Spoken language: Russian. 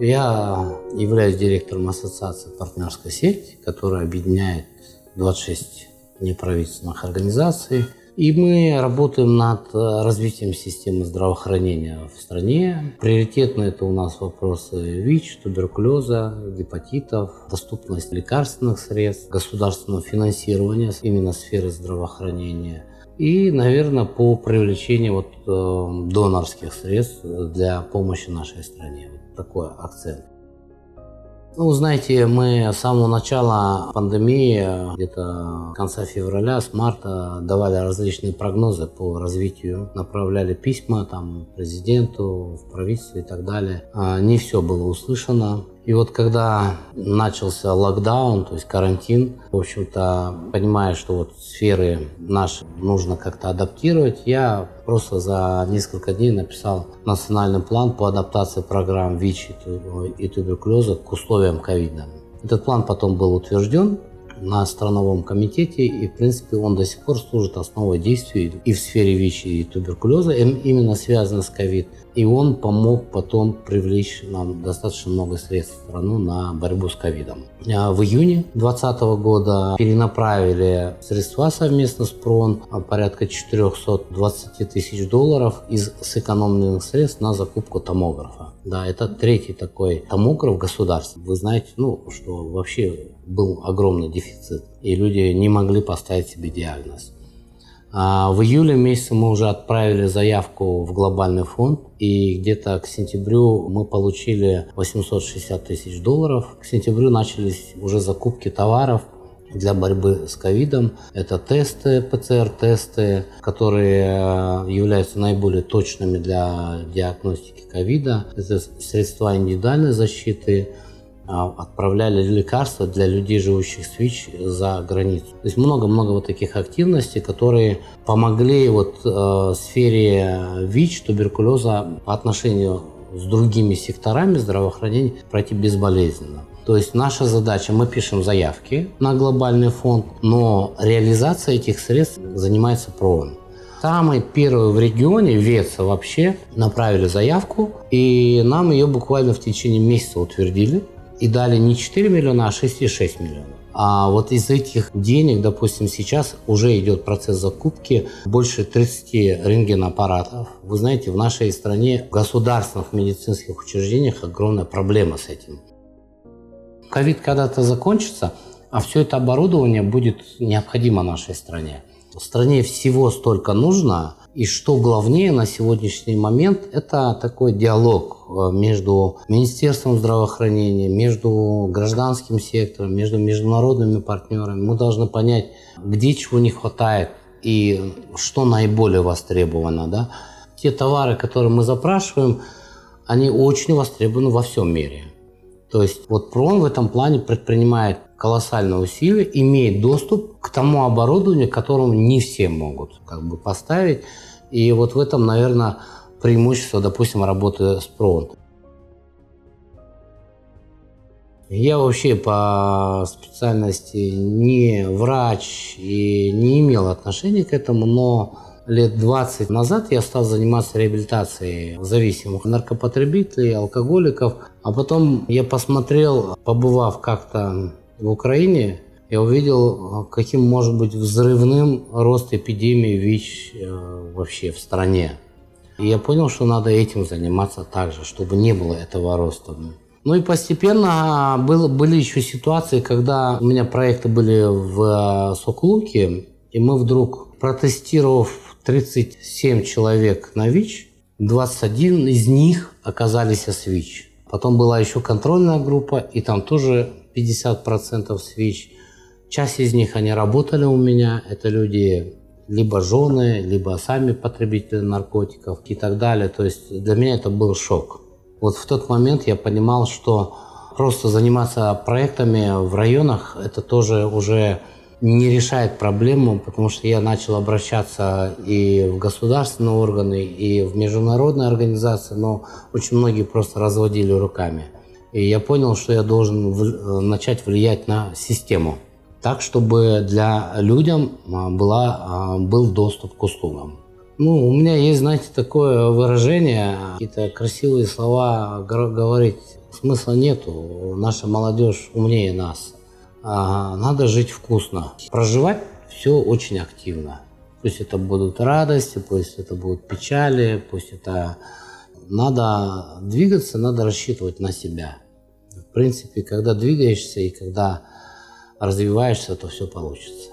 Я являюсь директором ассоциации «Партнерская сеть», которая объединяет 26 неправительственных организаций. И мы работаем над развитием системы здравоохранения в стране. Приоритетно это у нас вопросы ВИЧ, туберкулеза, гепатитов, доступность лекарственных средств, государственного финансирования именно сферы здравоохранения – и, наверное, по привлечению вот, э, донорских средств для помощи нашей стране. Вот такой акцент. Ну, знаете, мы с самого начала пандемии, где-то конца февраля, с марта, давали различные прогнозы по развитию, направляли письма там президенту, в правительство и так далее. А не все было услышано. И вот когда начался локдаун, то есть карантин, в общем-то, понимая, что вот сферы наши нужно как-то адаптировать, я просто за несколько дней написал национальный план по адаптации программ ВИЧ и туберкулеза к условиям ковида. Этот план потом был утвержден на страновом комитете, и, в принципе, он до сих пор служит основой действий и в сфере ВИЧ и туберкулеза, именно связано с ковид. И он помог потом привлечь нам достаточно много средств в страну на борьбу с ковидом. А в июне 2020 года перенаправили средства совместно с ПРОН, а порядка 420 тысяч долларов из сэкономленных средств на закупку томографа. Да, это третий такой томограф в государстве. Вы знаете, ну, что вообще был огромный дефицит, и люди не могли поставить себе диагноз. А в июле месяце мы уже отправили заявку в глобальный фонд, и где-то к сентябрю мы получили 860 тысяч долларов. К сентябрю начались уже закупки товаров для борьбы с ковидом. Это тесты, ПЦР-тесты, которые э, являются наиболее точными для диагностики ковида. Это средства индивидуальной защиты, отправляли лекарства для людей, живущих с ВИЧ за границу. То есть много-много вот таких активностей, которые помогли вот э, сфере ВИЧ, туберкулеза по отношению с другими секторами здравоохранения пройти безболезненно. То есть наша задача, мы пишем заявки на глобальный фонд, но реализация этих средств занимается ПРООН. Самый первый в регионе, ВЕЦа вообще, направили заявку, и нам ее буквально в течение месяца утвердили и дали не 4 миллиона, а 6,6 миллионов. А вот из этих денег, допустим, сейчас уже идет процесс закупки больше 30 рентгенаппаратов. Вы знаете, в нашей стране в государственных медицинских учреждениях огромная проблема с этим. Ковид когда-то закончится, а все это оборудование будет необходимо нашей стране. В стране всего столько нужно, и что главнее на сегодняшний момент, это такой диалог э, между Министерством здравоохранения, между гражданским сектором, между международными партнерами. Мы должны понять, где чего не хватает и что наиболее востребовано. Да? Те товары, которые мы запрашиваем, они очень востребованы во всем мире. То есть вот ПРОН в этом плане предпринимает колоссальные усилия, имеет доступ к тому оборудованию, которому не все могут как бы поставить. И вот в этом, наверное, преимущество, допустим, работы с ПРОН. Я вообще по специальности не врач и не имел отношения к этому, но лет 20 назад я стал заниматься реабилитацией зависимых наркопотребителей, алкоголиков. А потом я посмотрел, побывав как-то в Украине, я увидел, каким может быть взрывным рост эпидемии ВИЧ э, вообще в стране. И я понял, что надо этим заниматься также, чтобы не было этого роста. Ну и постепенно было, были еще ситуации, когда у меня проекты были в э, Сокулуке, и мы вдруг, протестировав 37 человек на ВИЧ, 21 из них оказались с ВИЧ. Потом была еще контрольная группа, и там тоже 50% с ВИЧ. Часть из них, они работали у меня. Это люди либо жены, либо сами потребители наркотиков и так далее. То есть для меня это был шок. Вот в тот момент я понимал, что просто заниматься проектами в районах, это тоже уже не решает проблему, потому что я начал обращаться и в государственные органы, и в международные организации, но очень многие просто разводили руками. И я понял, что я должен в, начать влиять на систему так, чтобы для людям а, была, а, был доступ к услугам. Ну, у меня есть, знаете, такое выражение, какие-то красивые слова говорить Смысла нету. Наша молодежь умнее нас. А, надо жить вкусно. Проживать все очень активно. Пусть это будут радости, пусть это будут печали, пусть это... Надо двигаться, надо рассчитывать на себя. В принципе, когда двигаешься и когда развиваешься, то все получится.